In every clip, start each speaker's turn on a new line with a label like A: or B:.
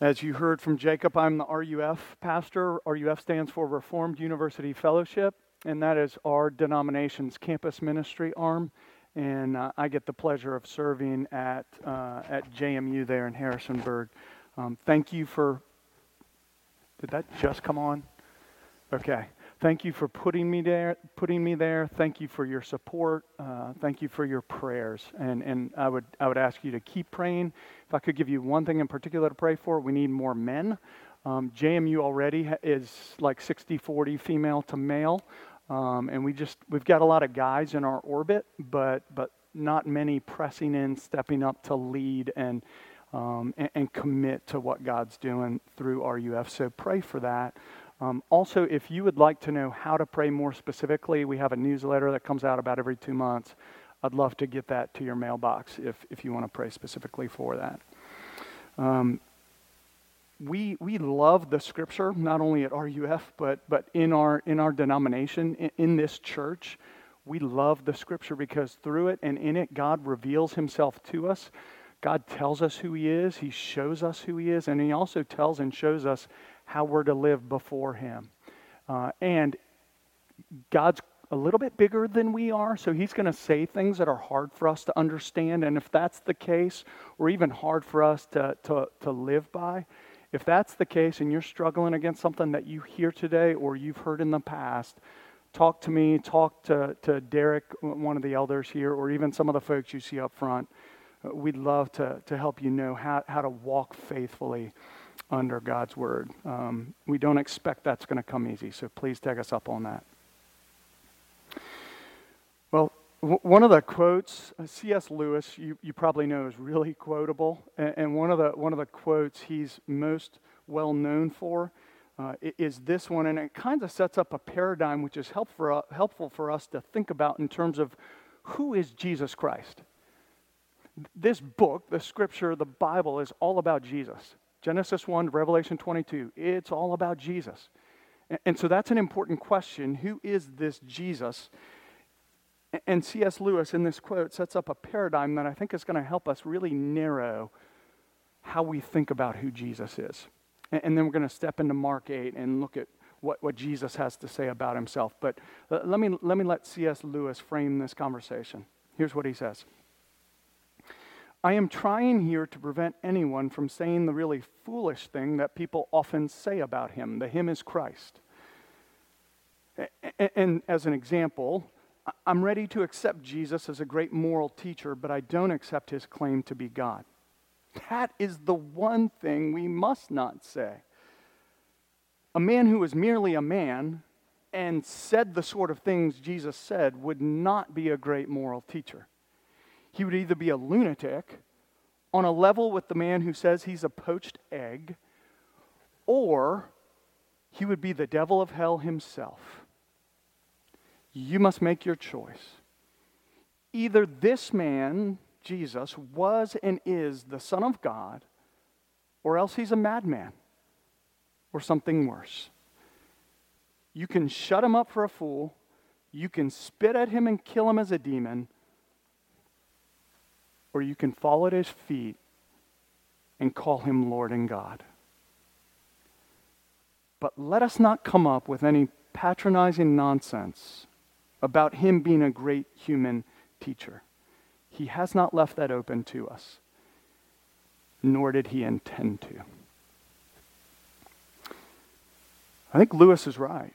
A: As you heard from Jacob, I'm the RUF pastor. RUF stands for Reformed University Fellowship, and that is our denomination's campus ministry arm. And uh, I get the pleasure of serving at, uh, at JMU there in Harrisonburg. Um, thank you for. Did that just come on? Okay. Thank you for putting me there. Putting me there. Thank you for your support. Uh, thank you for your prayers. And and I would I would ask you to keep praying. If I could give you one thing in particular to pray for, we need more men. Um, JMU already is like 60-40 female to male, um, and we just we've got a lot of guys in our orbit, but but not many pressing in, stepping up to lead and. Um, and, and commit to what God's doing through RUF. So pray for that. Um, also, if you would like to know how to pray more specifically, we have a newsletter that comes out about every two months. I'd love to get that to your mailbox if, if you want to pray specifically for that. Um, we, we love the scripture, not only at RUF, but, but in, our, in our denomination, in, in this church. We love the scripture because through it and in it, God reveals himself to us. God tells us who he is, he shows us who he is, and he also tells and shows us how we're to live before Him. Uh, and God's a little bit bigger than we are, so He's going to say things that are hard for us to understand. And if that's the case, or even hard for us to, to, to live by, if that's the case and you're struggling against something that you hear today or you've heard in the past, talk to me, talk to, to Derek, one of the elders here, or even some of the folks you see up front. We'd love to, to help you know how, how to walk faithfully under God's word. Um, we don't expect that's going to come easy, so please take us up on that. Well, w- one of the quotes, uh, C.S. Lewis, you, you probably know, is really quotable. And, and, one, of the, one of the quotes he's most well known for uh, is this one. And it kind of sets up a paradigm which is help for, uh, helpful for us to think about in terms of who is Jesus Christ. This book, the scripture, the Bible, is all about Jesus. Genesis 1 Revelation 22. It's all about Jesus. And so that's an important question. Who is this Jesus? And C.S. Lewis, in this quote, sets up a paradigm that I think is going to help us really narrow how we think about who Jesus is. And then we're going to step into Mark 8 and look at what, what Jesus has to say about himself. But uh, let me, let me let C.S. Lewis frame this conversation. Here's what he says I am trying here to prevent anyone from saying the really foolish thing that people often say about him. The him is Christ. And as an example, I'm ready to accept Jesus as a great moral teacher, but I don't accept his claim to be God. That is the one thing we must not say. A man who is merely a man and said the sort of things Jesus said would not be a great moral teacher. He would either be a lunatic on a level with the man who says he's a poached egg, or he would be the devil of hell himself. You must make your choice. Either this man, Jesus, was and is the Son of God, or else he's a madman or something worse. You can shut him up for a fool, you can spit at him and kill him as a demon or you can fall at his feet and call him Lord and God. But let us not come up with any patronizing nonsense about him being a great human teacher. He has not left that open to us, nor did he intend to. I think Lewis is right.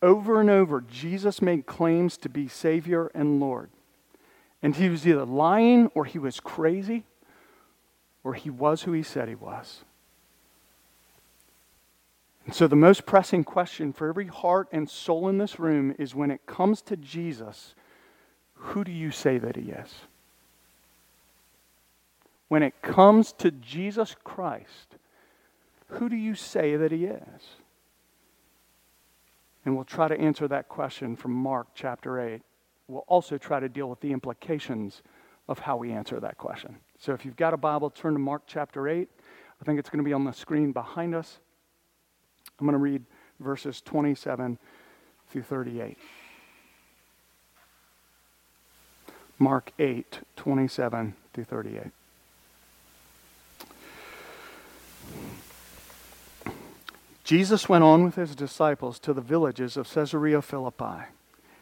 A: Over and over, Jesus made claims to be Savior and Lord. And he was either lying or he was crazy or he was who he said he was. And so, the most pressing question for every heart and soul in this room is when it comes to Jesus, who do you say that he is? When it comes to Jesus Christ, who do you say that he is? And we'll try to answer that question from Mark chapter 8 we'll also try to deal with the implications of how we answer that question. So if you've got a Bible, turn to Mark chapter 8. I think it's going to be on the screen behind us. I'm going to read verses 27 through 38. Mark 8, 27 through 38. Jesus went on with his disciples to the villages of Caesarea Philippi.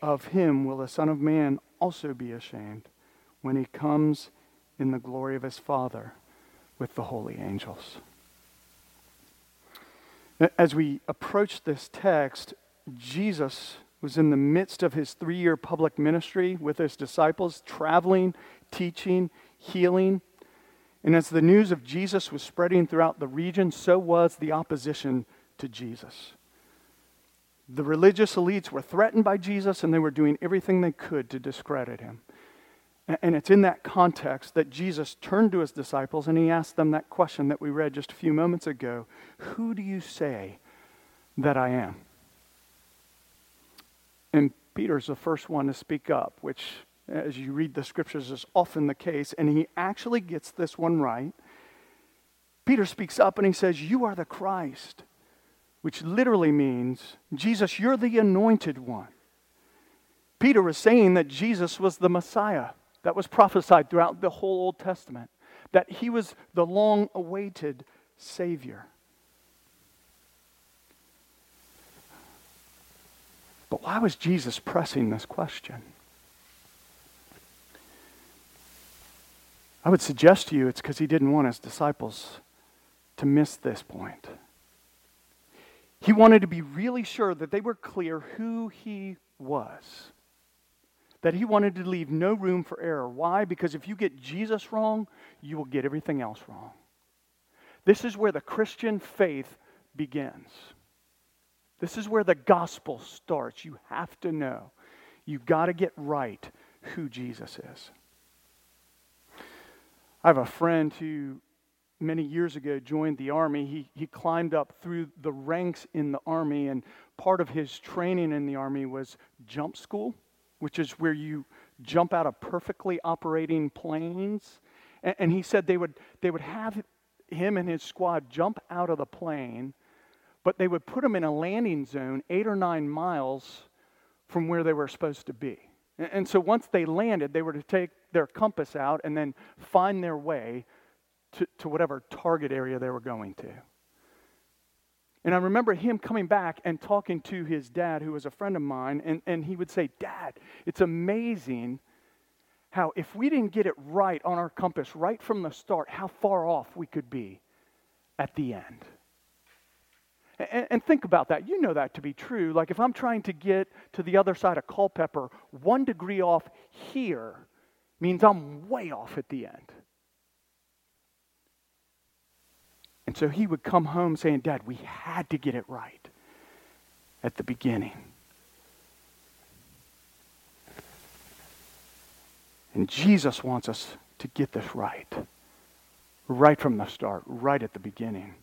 A: of him will the Son of Man also be ashamed when he comes in the glory of his Father with the holy angels. As we approach this text, Jesus was in the midst of his three year public ministry with his disciples, traveling, teaching, healing. And as the news of Jesus was spreading throughout the region, so was the opposition to Jesus. The religious elites were threatened by Jesus and they were doing everything they could to discredit him. And it's in that context that Jesus turned to his disciples and he asked them that question that we read just a few moments ago Who do you say that I am? And Peter's the first one to speak up, which, as you read the scriptures, is often the case. And he actually gets this one right. Peter speaks up and he says, You are the Christ which literally means, Jesus, you're the anointed one. Peter was saying that Jesus was the Messiah that was prophesied throughout the whole Old Testament, that he was the long awaited Savior. But why was Jesus pressing this question? I would suggest to you it's because he didn't want his disciples to miss this point. He wanted to be really sure that they were clear who he was. That he wanted to leave no room for error. Why? Because if you get Jesus wrong, you will get everything else wrong. This is where the Christian faith begins. This is where the gospel starts. You have to know. You've got to get right who Jesus is. I have a friend who many years ago joined the army. He, he climbed up through the ranks in the army, and part of his training in the army was jump school, which is where you jump out of perfectly operating planes. And, and he said they would, they would have him and his squad jump out of the plane, but they would put him in a landing zone eight or nine miles from where they were supposed to be. And, and so once they landed, they were to take their compass out and then find their way to, to whatever target area they were going to. And I remember him coming back and talking to his dad, who was a friend of mine, and, and he would say, Dad, it's amazing how if we didn't get it right on our compass right from the start, how far off we could be at the end. And, and, think about that. You know that to be true. Like if I'm trying to get to the other side of Culpeper, one degree off here means I'm way off at the end. And so he would come home saying, Dad, we had to get it right at the beginning. And Jesus wants us to get this right, right from the start, right at the beginning.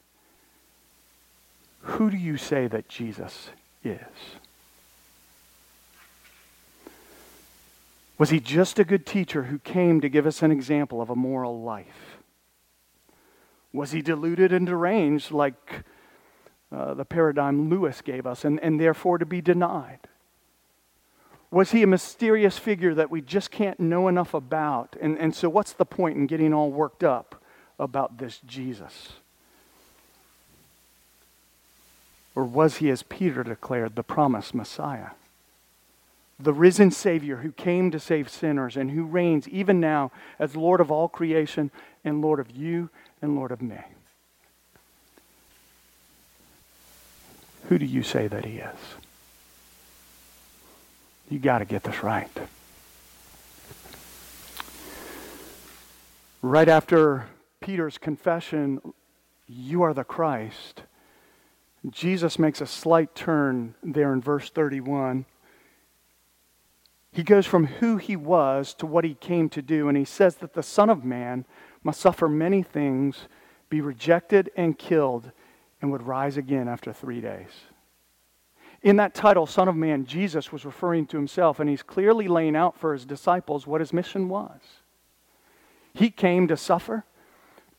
A: Who do you say that Jesus is? Was he just a good teacher who came to give us an example of a moral life? Was he deluded and deranged like uh, the paradigm Lewis gave us and, and therefore to be denied? Was he a mysterious figure that we just can't know enough about? And, and so, what's the point in getting all worked up about this Jesus? Or was he, as Peter declared, the promised Messiah? The risen Savior who came to save sinners and who reigns even now as Lord of all creation and Lord of you and Lord of me. Who do you say that he is? You got to get this right. Right after Peter's confession, You are the Christ, Jesus makes a slight turn there in verse 31. He goes from who he was to what he came to do, and he says that the Son of Man must suffer many things, be rejected and killed, and would rise again after three days. In that title, Son of Man, Jesus was referring to himself, and he's clearly laying out for his disciples what his mission was. He came to suffer,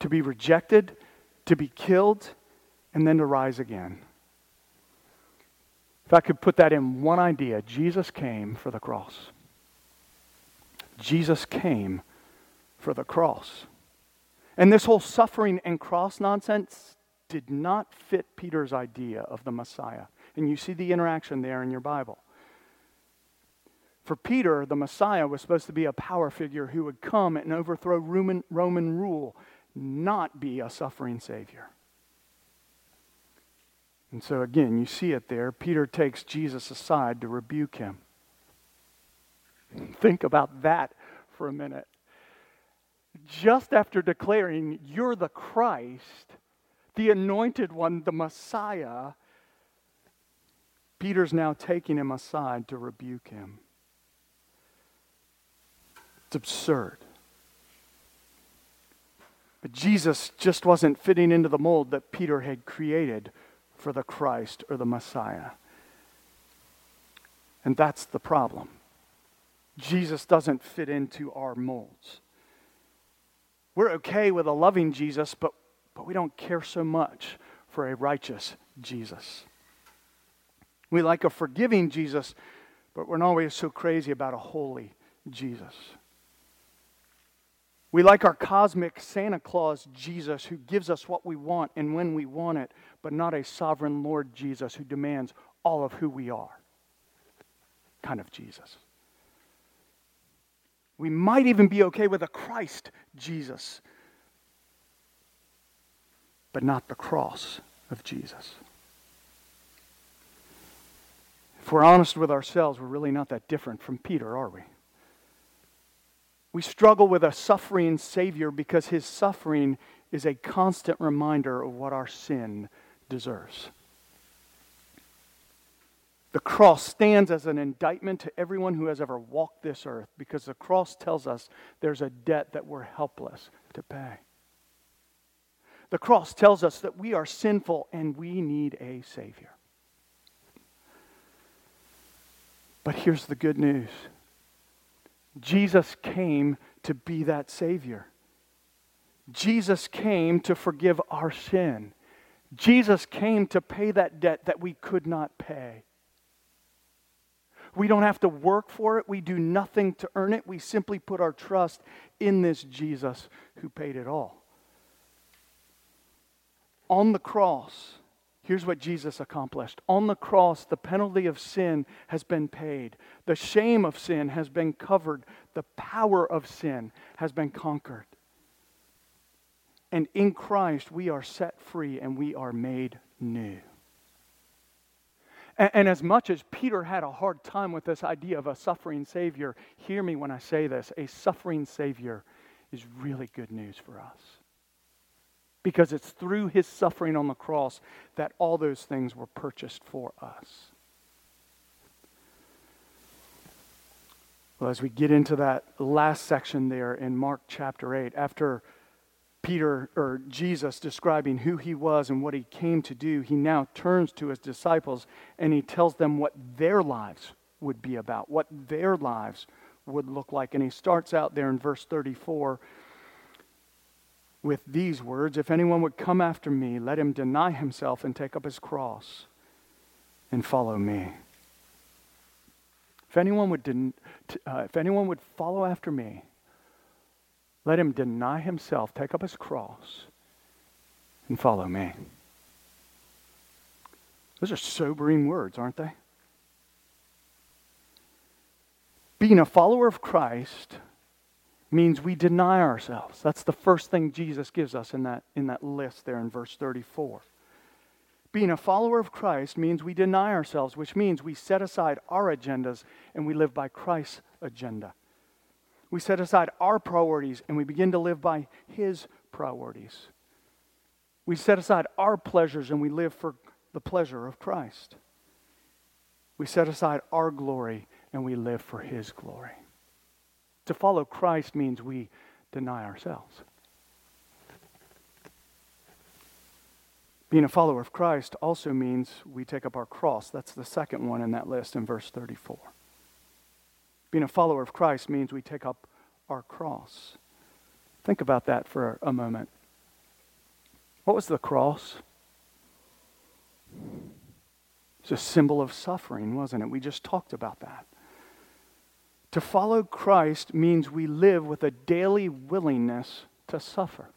A: to be rejected, to be killed, and then to rise again. If I could put that in one idea, Jesus came for the cross. Jesus came for the cross. And this whole suffering and cross nonsense did not fit Peter's idea of the Messiah. And you see the interaction there in your Bible. For Peter, the Messiah was supposed to be a power figure who would come and overthrow Roman, Roman rule, not be a suffering Savior. And so, again, you see it there. Peter takes Jesus aside to rebuke him. Think about that for a minute. Just after declaring, You're the Christ, the anointed one, the Messiah, Peter's now taking him aside to rebuke him. It's absurd. But Jesus just wasn't fitting into the mold that Peter had created for the Christ or the Messiah. And that's the problem. Jesus doesn't fit into our molds. We're okay with a loving Jesus, but, but we don't care so much for a righteous Jesus. We like a forgiving Jesus, but we're not always so crazy about a holy Jesus. We like our cosmic Santa Claus Jesus who gives us what we want and when we want it, but not a sovereign Lord Jesus who demands all of who we are. Kind of Jesus. We might even be okay with a Christ Jesus, but not the cross of Jesus. If we're honest with ourselves, we're really not that different from Peter, are we? We struggle with a suffering Savior because his suffering is a constant reminder of what our sin deserves. The cross stands as an indictment to everyone who has ever walked this earth because the cross tells us there's a debt that we're helpless to pay. The cross tells us that we are sinful and we need a Savior. But here's the good news Jesus came to be that Savior. Jesus came to forgive our sin. Jesus came to pay that debt that we could not pay. We don't have to work for it. We do nothing to earn it. We simply put our trust in this Jesus who paid it all. On the cross, Here's what Jesus accomplished. On the cross, the penalty of sin has been paid. The shame of sin has been covered. The power of sin has been conquered. And in Christ, we are set free and we are made new. And, and, as much as Peter had a hard time with this idea of a suffering Savior, hear me when I say this a suffering Savior is really good news for us because it's through his suffering on the cross that all those things were purchased for us. Well, as we get into that last section there in Mark chapter 8, after Peter or Jesus describing who he was and what he came to do, he now turns to his disciples and he tells them what their lives would be about, what their lives would look like. And he starts out there in verse 34 with these words If anyone would come after me, let him deny himself and take up his cross and follow me. If anyone would, den- uh, if anyone would follow after me, let him deny himself, take up his cross, and follow me. Those are sobering words, aren't they? Being a follower of Christ means we deny ourselves. That's the first thing Jesus gives us in that, in that list there in verse 34. Being a follower of Christ means we deny ourselves, which means we set aside our agendas and we live by Christ's agenda. We set aside our priorities and we begin to live by His priorities. We set aside our pleasures and we live for the pleasure of Christ. We set aside our glory and we live for His glory. To follow Christ means we deny ourselves. Being a follower of Christ also means we take up our cross. That's the second one in that list in verse 34. Being a follower of Christ means we take up our cross. Think about that for a moment. What was the cross? It's a symbol of suffering, wasn't it? We just talked about that. To follow Christ means we live with a daily willingness to suffer.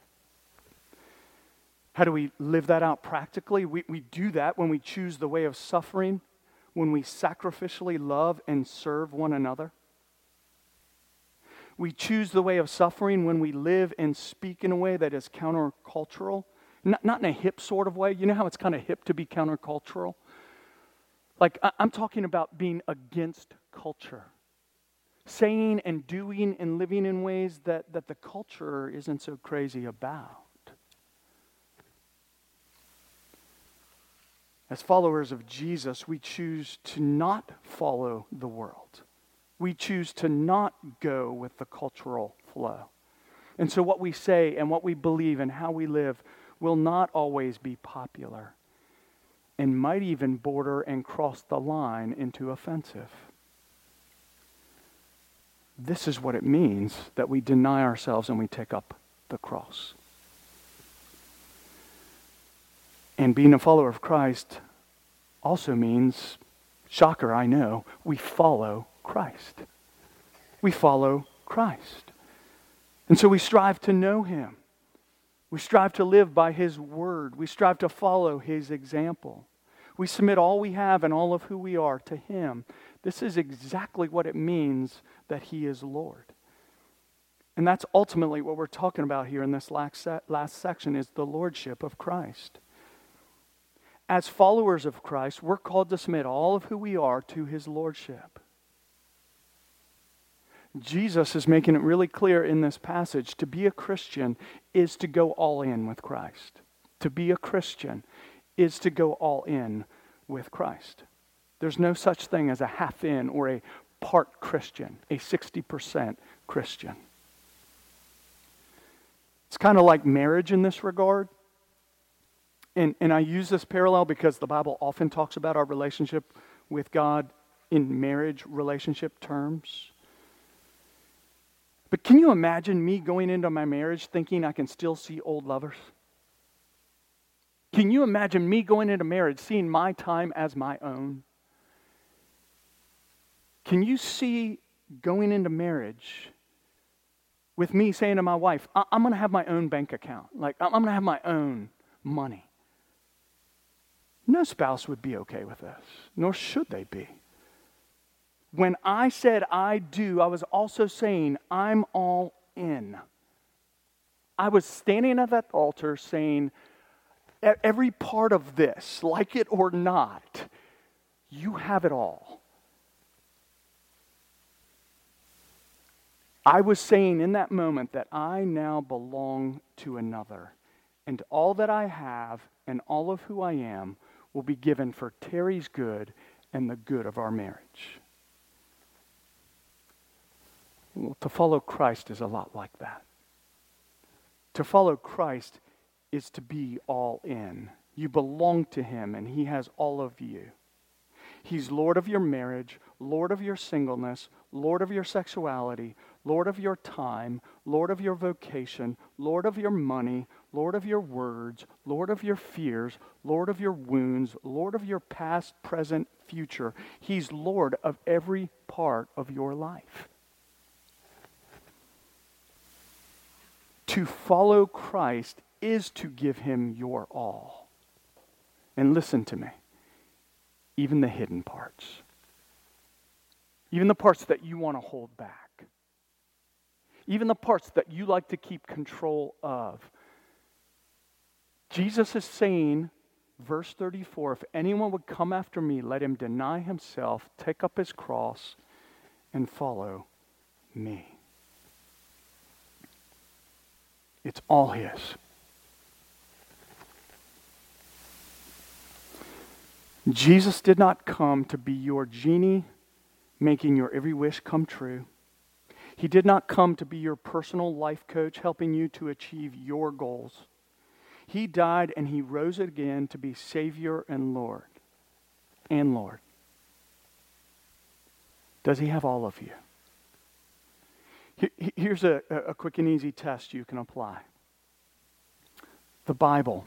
A: How do we live that out practically? We, we do that when we choose the way of suffering, when we sacrificially love and serve one another. We choose the way of suffering when we live and speak in a way that is countercultural. Not, not in a hip sort of way. You know how it's kind of hip to be countercultural? Like, I, I'm talking about being against culture saying and doing and living in ways that, that the culture isn't so crazy about. As followers of Jesus, we choose to not follow the world. We choose to not go with the cultural flow. And so, what we say and what we believe and how we live will not always be popular and might even border and cross the line into offensive. This is what it means that we deny ourselves and we take up the cross. And being a follower of Christ also means, shocker, I know, we follow Christ. We follow Christ. And so we strive to know him. We strive to live by his word. We strive to follow his example. We submit all we have and all of who we are to him. This is exactly what it means that He is Lord. And that's ultimately what we're talking about here in this last, section is the lordship of Christ. As followers of Christ, we're called to submit all of who we are to his lordship. Jesus is making it really clear in this passage to be a Christian is to go all in with Christ. To be a Christian is to go all in with Christ. There's no such thing as a half in or a part Christian, a 60% Christian. It's kind of like marriage in this regard. And, and I use this parallel because the Bible often talks about our relationship with God in marriage relationship terms. But can you imagine me going into my marriage thinking I can still see old lovers? Can you imagine me going into marriage seeing my time as my own? Can you see going into marriage with me saying to my wife, I- am going to have my own bank account? Like, I'm going to have my own money. No spouse would be okay with this, nor should they be. When I said I do, I was also saying I'm all in. I was standing at that altar saying, every part of this, like it or not, you have it all. I was saying in that moment that I now belong to another, and all that I have and all of who I am will be given for Terry's good and the good of our marriage. Well, to follow Christ is a lot like that. To follow Christ is to be all in. You belong to Him, and He has all of you. He's Lord of your marriage, Lord of your singleness, Lord of your sexuality, Lord of your time, Lord of your vocation, Lord of your money, Lord of your words, Lord of your fears, Lord of your wounds, Lord of your past, present, future. He's Lord of every part of your life. To follow Christ is to give him your all. And listen to me, even the hidden parts, even the parts that you want to hold back, even the parts that you like to keep control of. Jesus is saying, verse 34 if anyone would come after me, let him deny himself, take up his cross, and follow me. It's all his. Jesus did not come to be your genie, making your every wish come true. He did not come to be your personal life coach, helping you to achieve your goals. He died and he rose again to be Savior and Lord. And Lord. Does he have all of you? Here's a, a quick and easy test you can apply the Bible.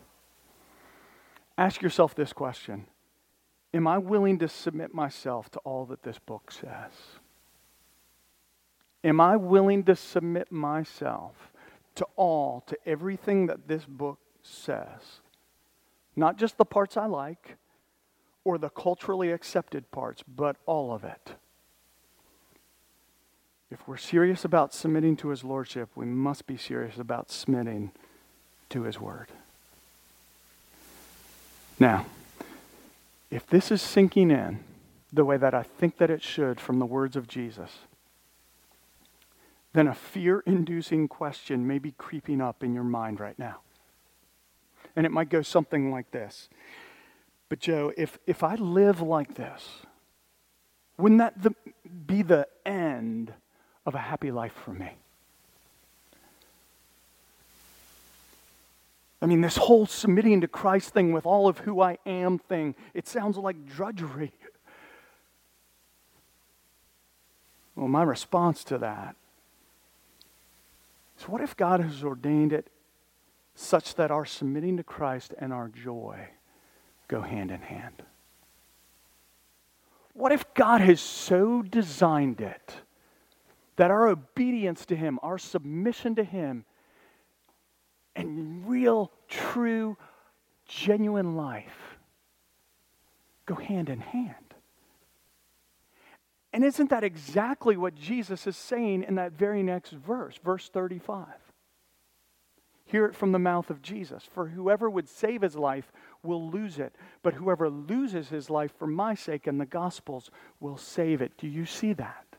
A: Ask yourself this question Am I willing to submit myself to all that this book says? Am I willing to submit myself to all, to everything that this book says? Not just the parts I like or the culturally accepted parts, but all of it. If we're serious about submitting to his lordship, we must be serious about submitting to his word. Now, if this is sinking in the way that I think that it should from the words of Jesus, then a fear inducing question may be creeping up in your mind right now. And it might go something like this But, Joe, if, if I live like this, wouldn't that the, be the end of a happy life for me? I mean, this whole submitting to Christ thing with all of who I am thing, it sounds like drudgery. Well, my response to that is what if God has ordained it such that our submitting to Christ and our joy go hand in hand? What if God has so designed it that our obedience to Him, our submission to Him, and real, true, genuine life go hand in hand. And isn't that exactly what Jesus is saying in that very next verse, verse 35? Hear it from the mouth of Jesus. For whoever would save his life will lose it, but whoever loses his life for my sake and the gospel's will save it. Do you see that?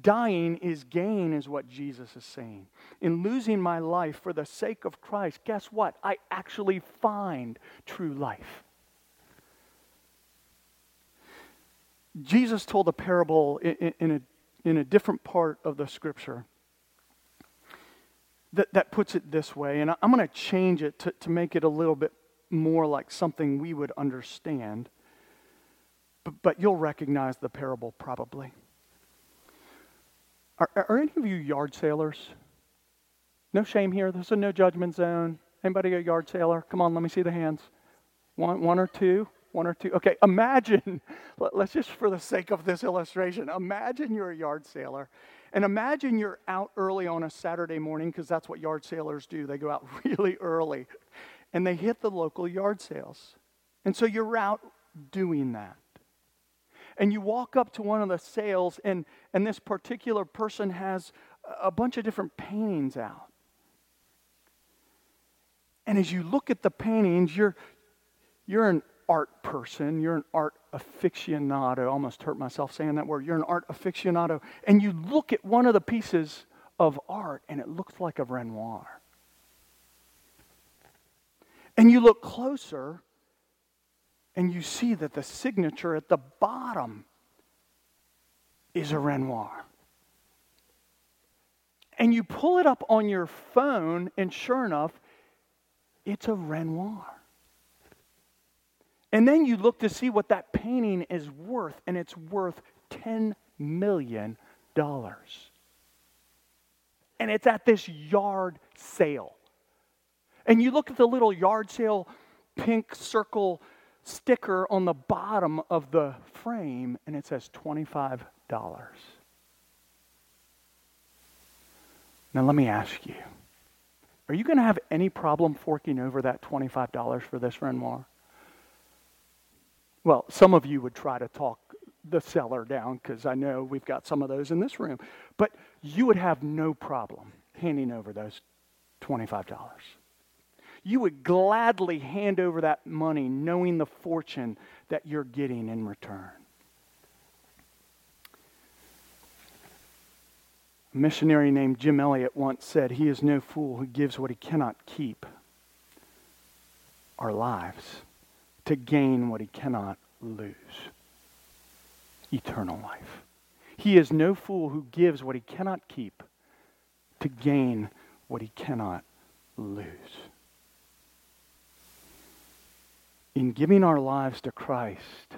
A: Dying is gain, is what Jesus is saying. In losing my life for the sake of Christ, guess what? I actually find true life. Jesus told a parable in, a, in a different part of the scripture that, that puts it this way, and I'm going to change it to, to make it a little bit more like something we would understand, but, but you'll recognize the parable probably. Are, are any of you yard sailors? No shame here. This is a no judgment zone. Anybody a yard sailor? Come on, let me see the hands. One, one or two? One or two? Okay, imagine, let's just for the sake of this illustration, imagine you're a yard sailor. And imagine you're out early on a Saturday morning, because that's what yard sailors do. They go out really early and they hit the local yard sales. And so you're out doing that and you walk up to one of the sales, and, and this particular person has a bunch of different paintings out. And as you look at the paintings, you're, you're an art person, you're an art aficionado. I almost hurt myself saying that word. You're an art aficionado. And you look at one of the pieces of art, and it looks like a Renoir. And you look closer, and you see that the signature at the bottom is a Renoir. And you pull it up on your phone, and sure enough, it's a Renoir. And then you look to see what that painting is worth, and it's worth $10 million. And it's at this yard sale. And you look at the little yard sale pink circle sticker on the bottom of the frame and it says $25. Now, let me ask you are you going to have any problem forking over that $25 for this Renoir? Well, some of you would try to talk the seller down because I know we've got some of those in this room, but you would have no problem handing over those $25. You would gladly hand over that money knowing the fortune that you're getting in return. A missionary named Jim Elliot once said, He is no fool who gives what he cannot keep, our lives, to gain what he cannot lose eternal life. He is no fool who gives what he cannot keep to gain what he cannot lose. In giving our lives to Christ,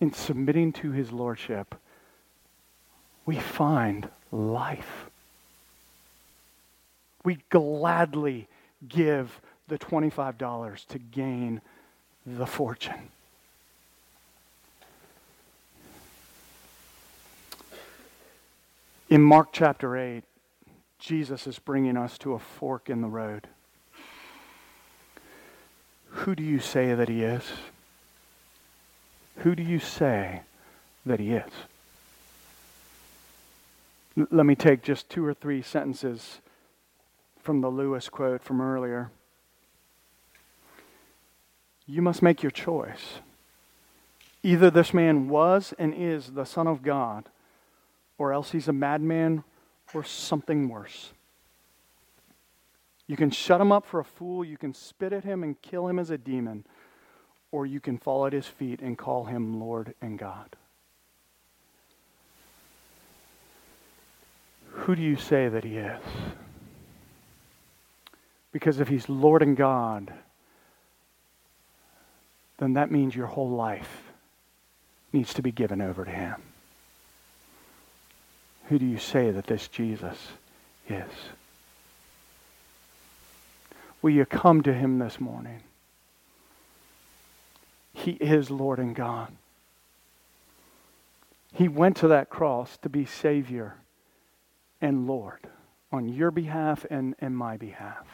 A: in submitting to his lordship, we find life. We gladly give the $25 to gain the fortune. In Mark chapter 8, Jesus is bringing us to a fork in the road. Who do you say that he is? Who do you say that he is? Let me take just two or three sentences from the Lewis quote from earlier. You must make your choice. Either this man was and is the Son of God, or else he's a madman or something worse. You can shut him up for a fool, you can spit at him and kill him as a demon, or you can fall at his feet and call him Lord and God. Who do you say that he is? Because if he's Lord and God, then that means your whole life needs to be given over to him. Who do you say that this Jesus is? Will you come to him this morning? He is Lord and God. He went to that cross to be Savior and Lord on your behalf and, and my behalf.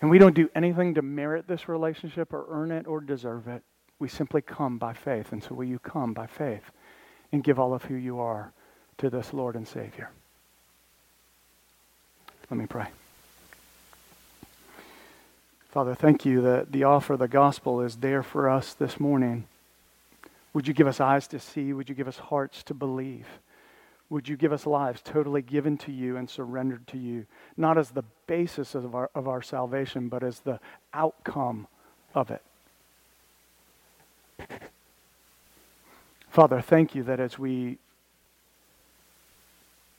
A: And we don't do anything to merit this relationship or earn it or deserve it. We simply come by faith. And so will you come by faith and give all of who you are to this Lord and Savior? Let me pray. Father, thank you that the offer of the gospel is there for us this morning. Would you give us eyes to see? Would you give us hearts to believe? Would you give us lives totally given to you and surrendered to you, not as the basis of our, of our salvation, but as the outcome of it? Father, thank you that as we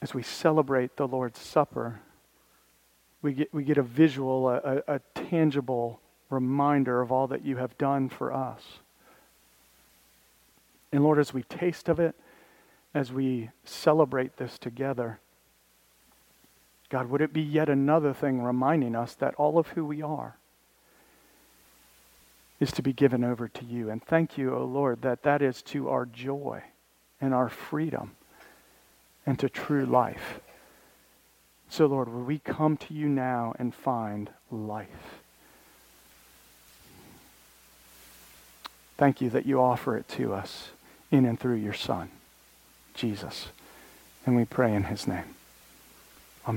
A: as we celebrate the Lord's Supper, we get, we get a visual, a, a, tangible reminder of all that you have done for us. And Lord, as we taste of it, as we celebrate this together, God, would it be yet another thing reminding us that all of who we are is to be given over to you. And thank you, O oh Lord, that that is to our joy and our freedom and to true life. So, Lord, will we come to you now and find life? Thank you that you offer it to us in and through your Son, Jesus. And we pray in his name.